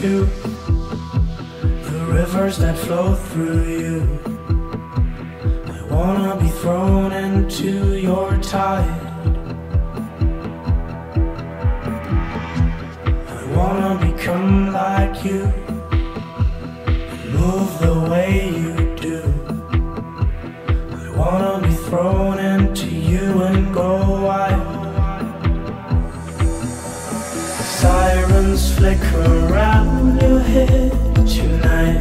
the rivers that flow through you. I wanna be thrown into your tide. I wanna become like you move the way flicker around your head tonight.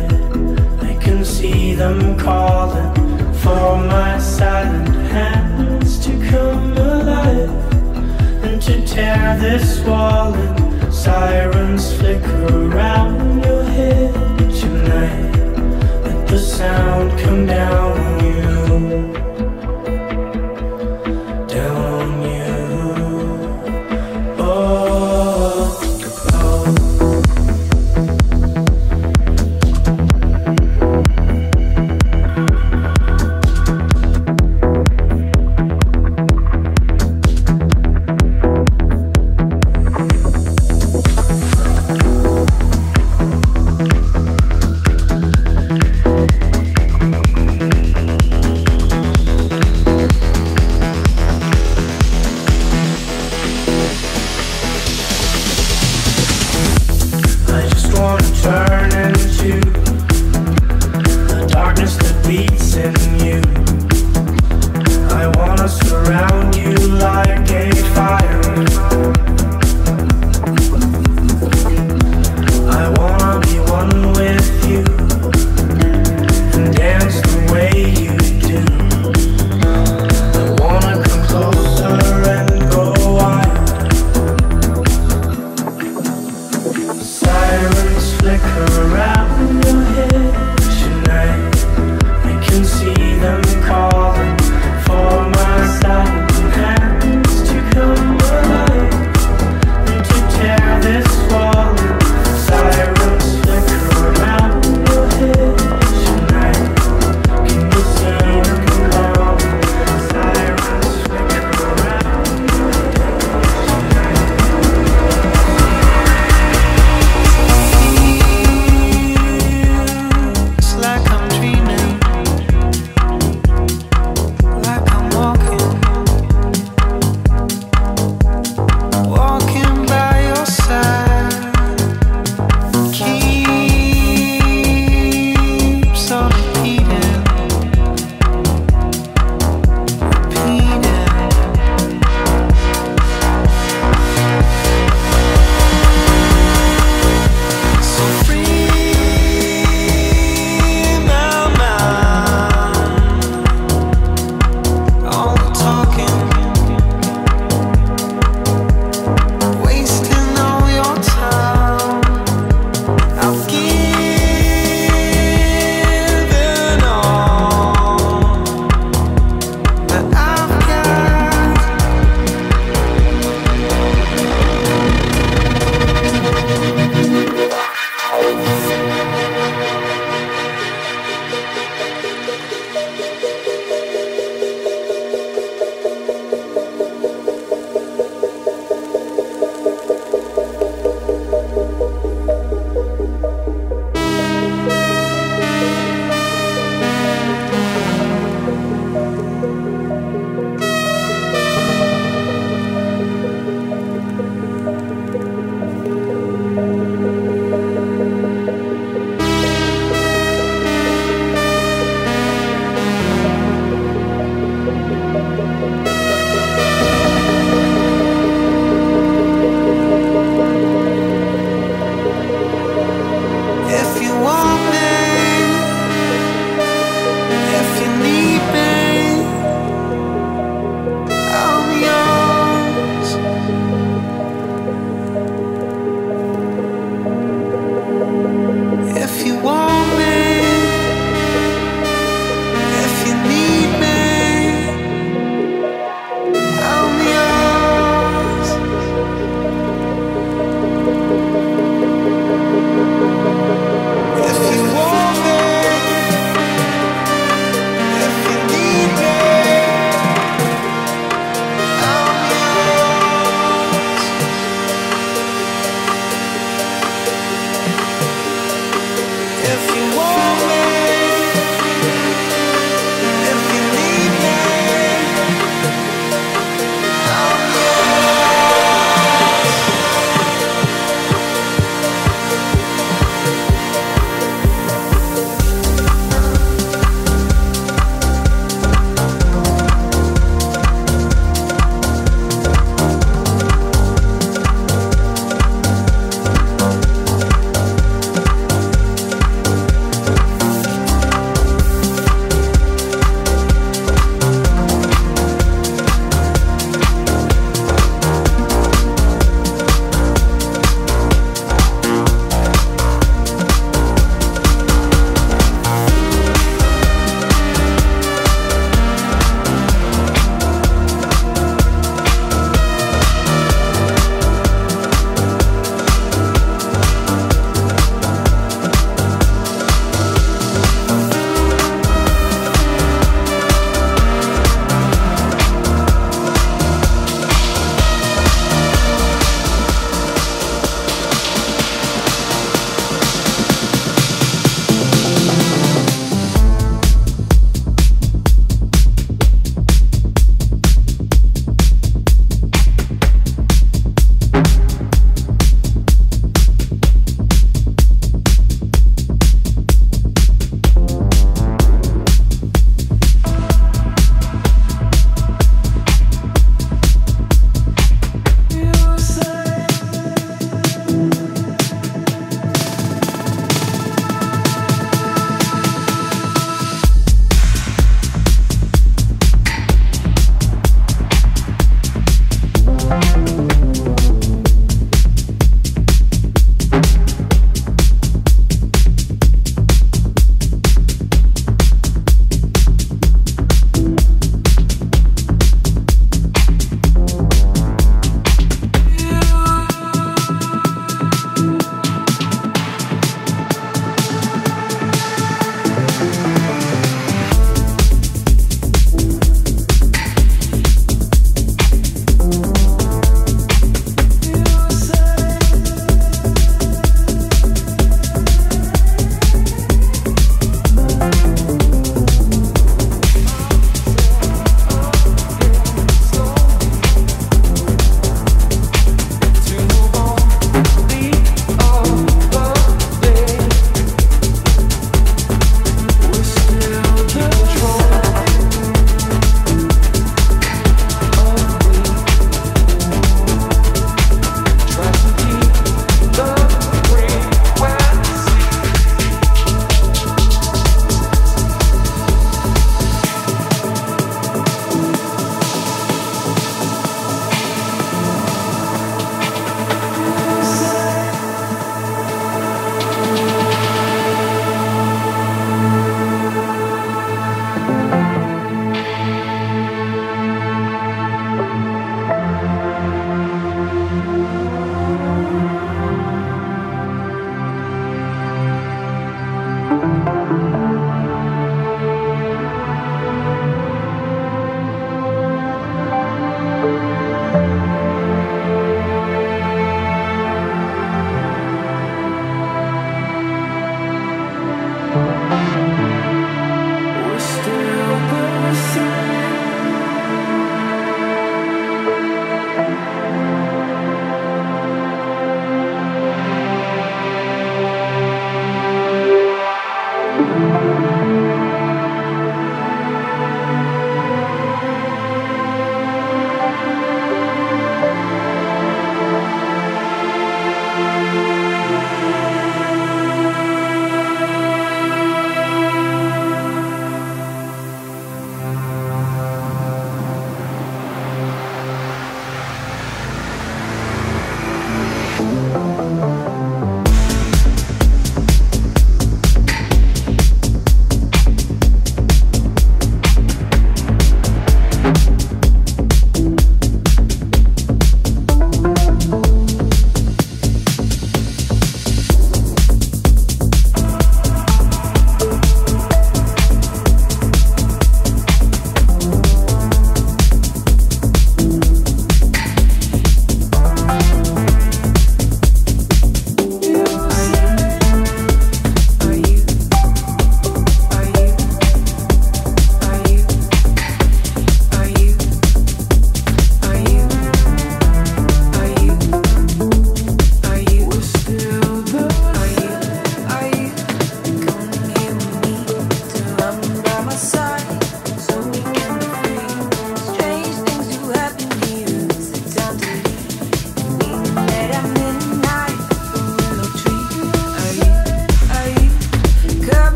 I can see them calling for my silent hands to come alive and to tear this wall in. Sirens flicker around your head tonight. Let the sound come down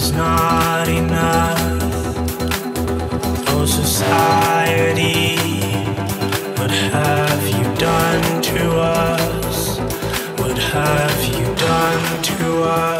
is not enough. Oh, society, what have you done to us? What have you done to us?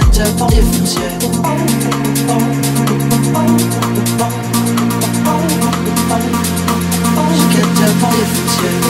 entière par les foncières. J'ai qu'à par les foncières.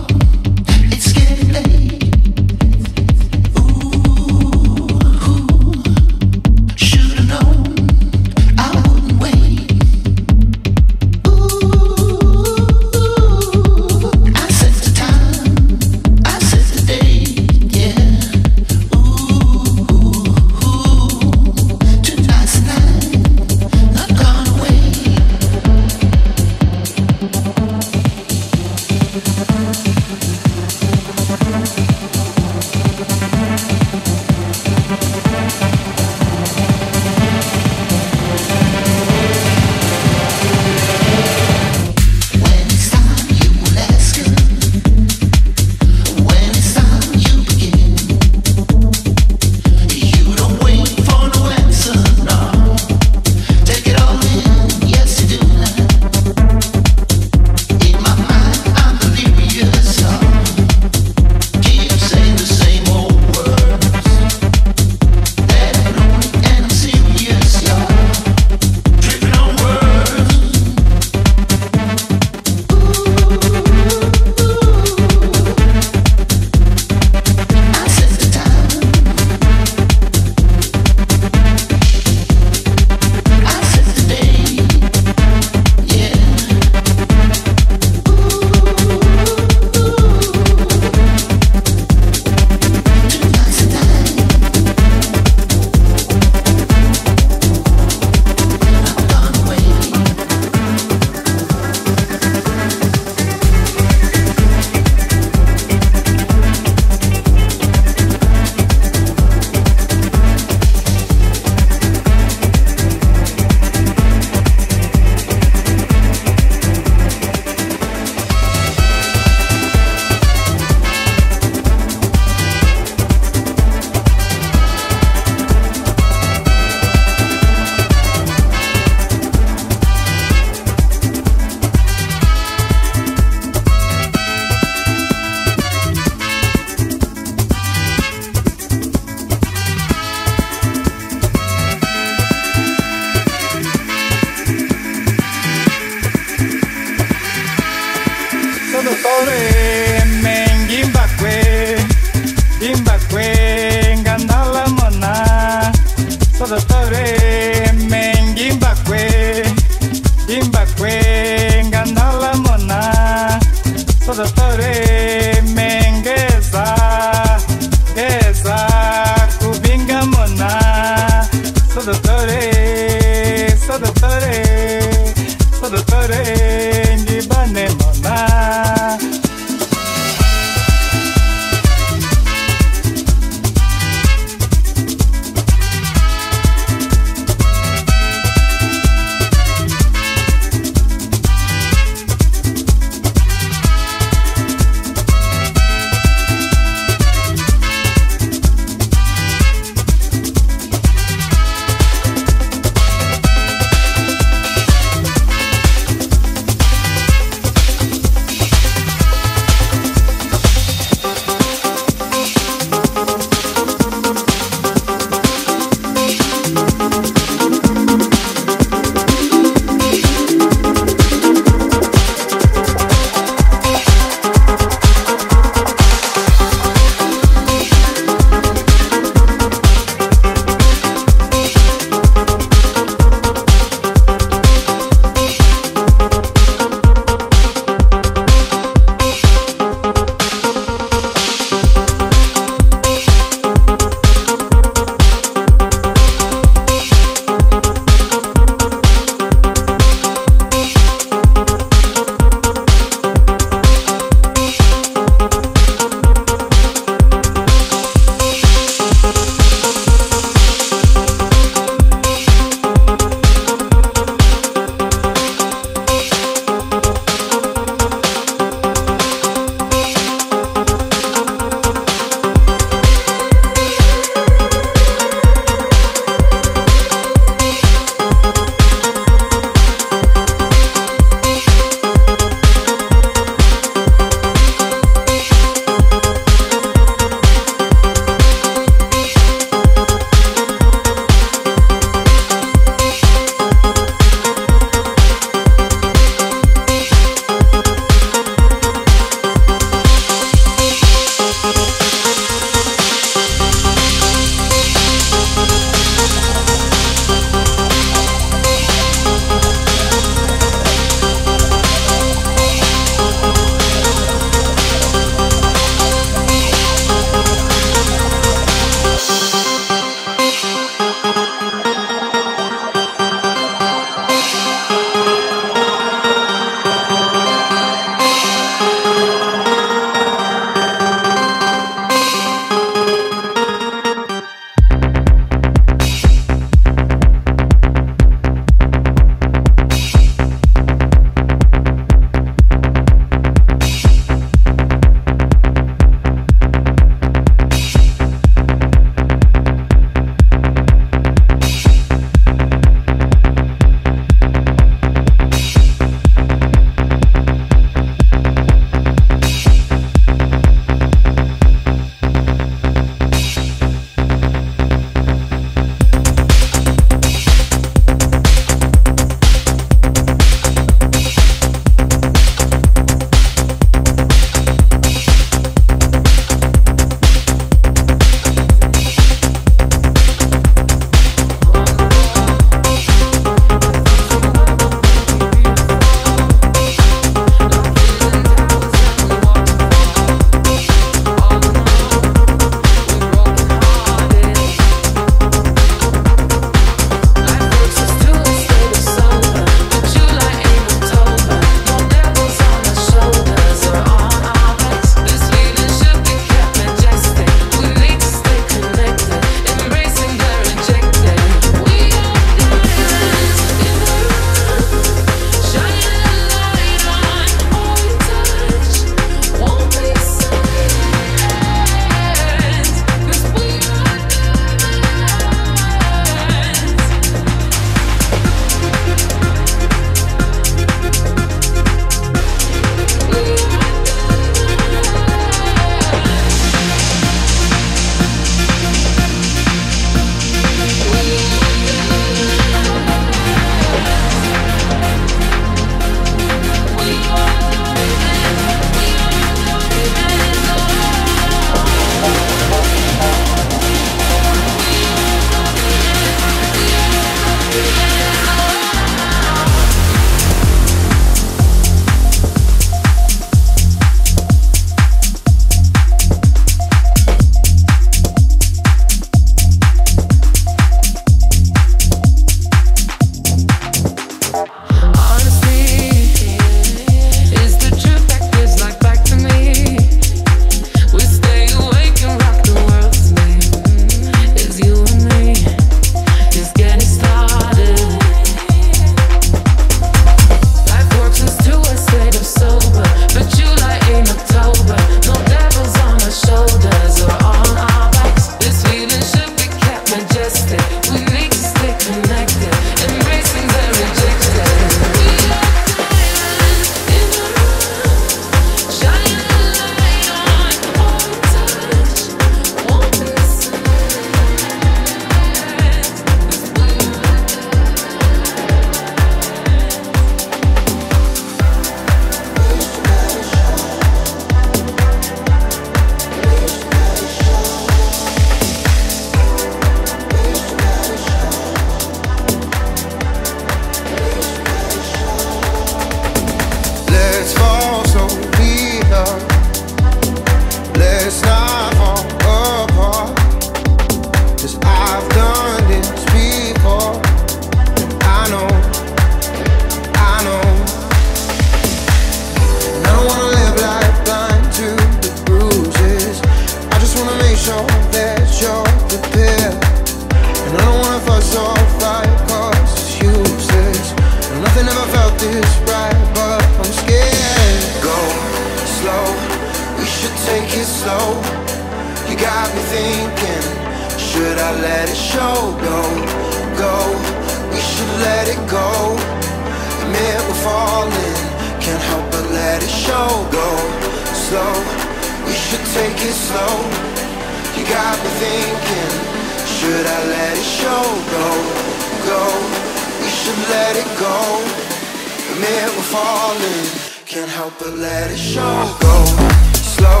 let it show. Go slow,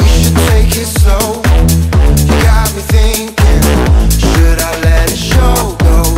we should take it slow. You got me thinking, should I let it show? Go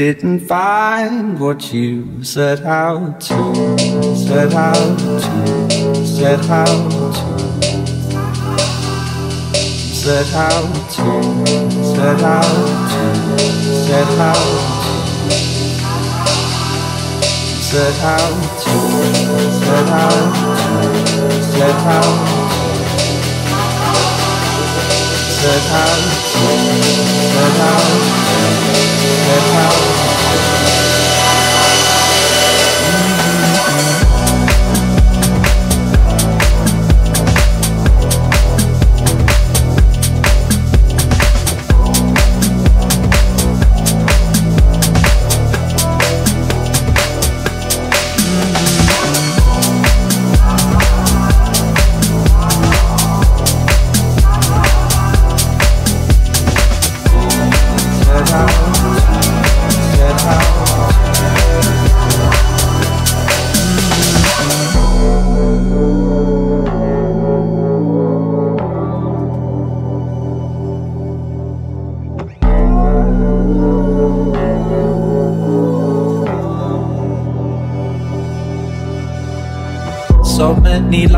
Didn't find what you set out to, set out to, set out to, set out to, set out to, set out to, set out to, set out to, set out to, set out set out their you.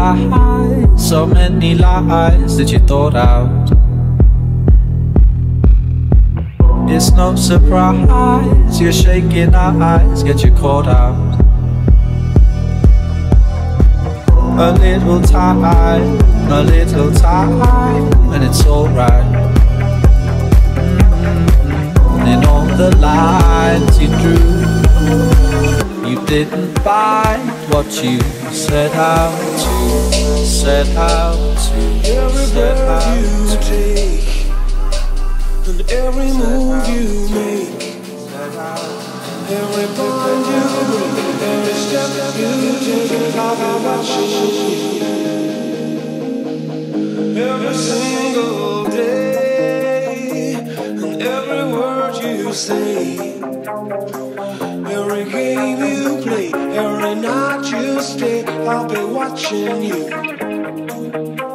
Lies, so many lies that you thought out. It's no surprise you're shaking our eyes get you caught out. A little time, a little time, and it's alright. Mm-hmm. In all the lines you drew, you didn't find what you set out set out to, every set out you to, take, and every move you make, every bond you break, every step you take, be watching every single day, and every word you say. Every game you play, every night you stay, I'll be watching you.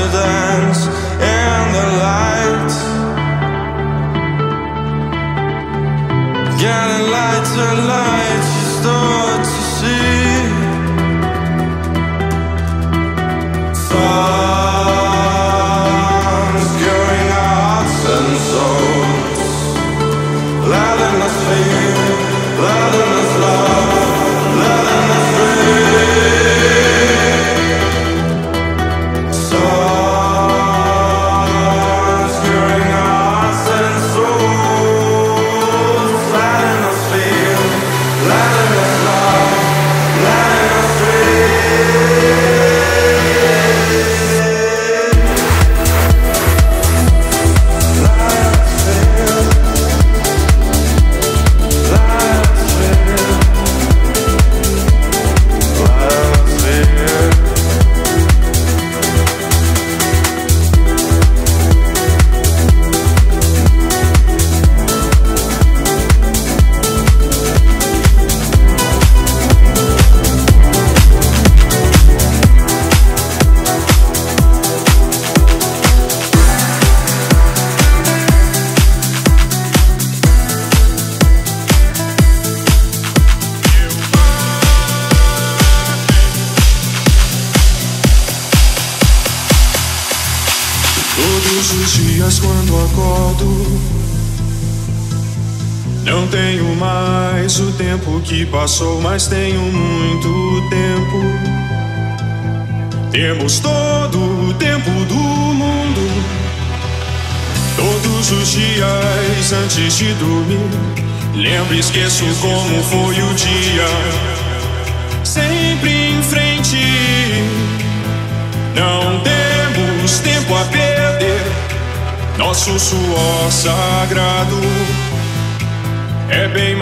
to dance in the light. Getting lighter, light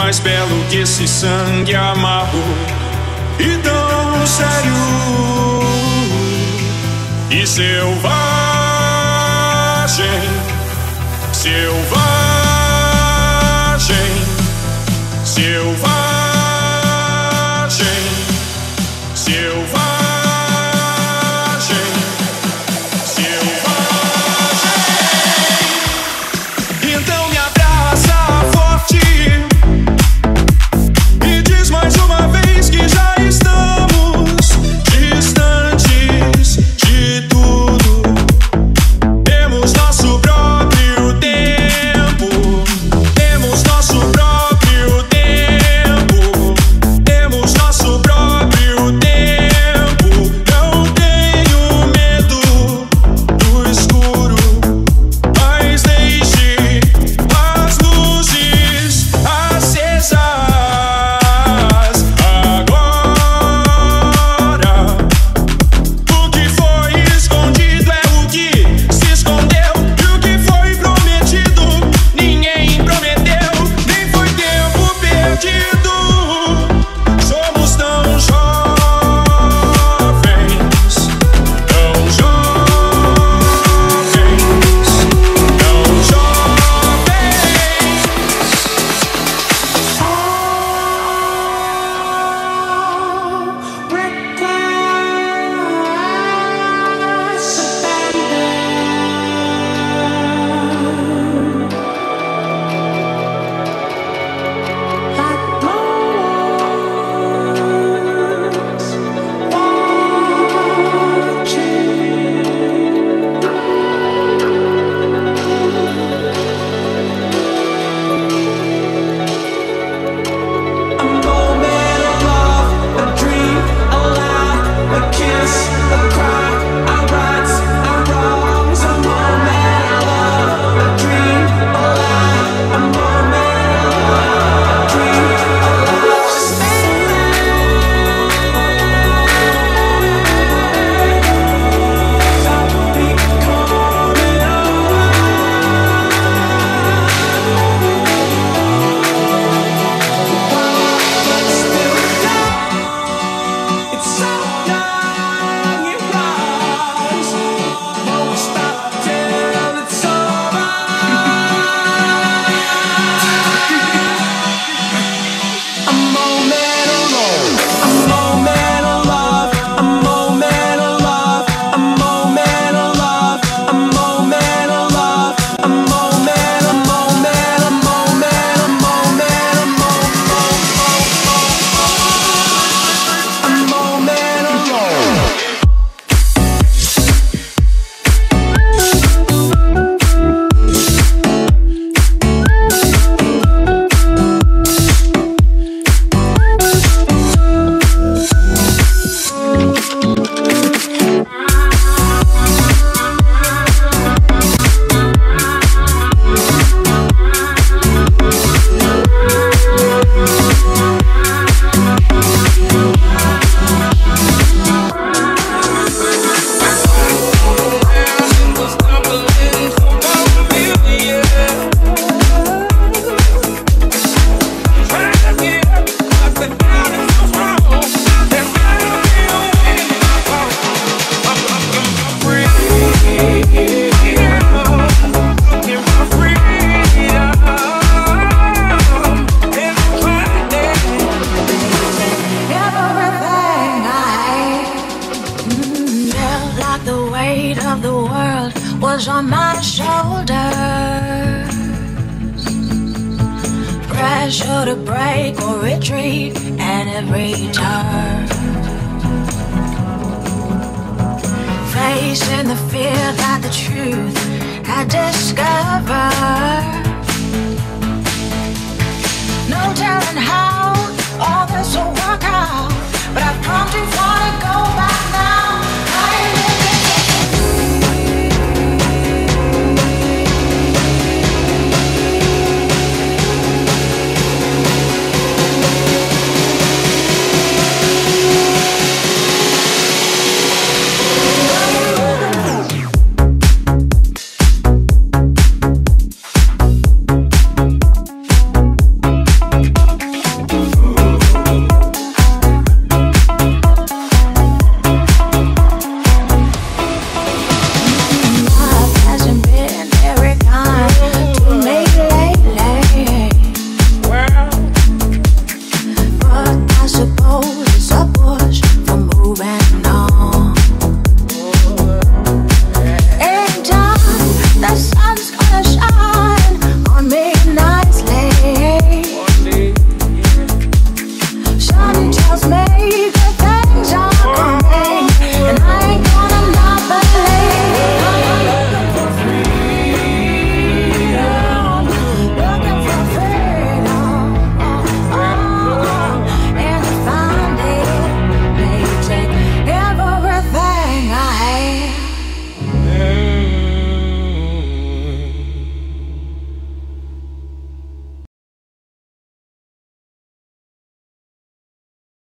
mais belo que esse sangue amargo e tão sério e selvagem, selvagem.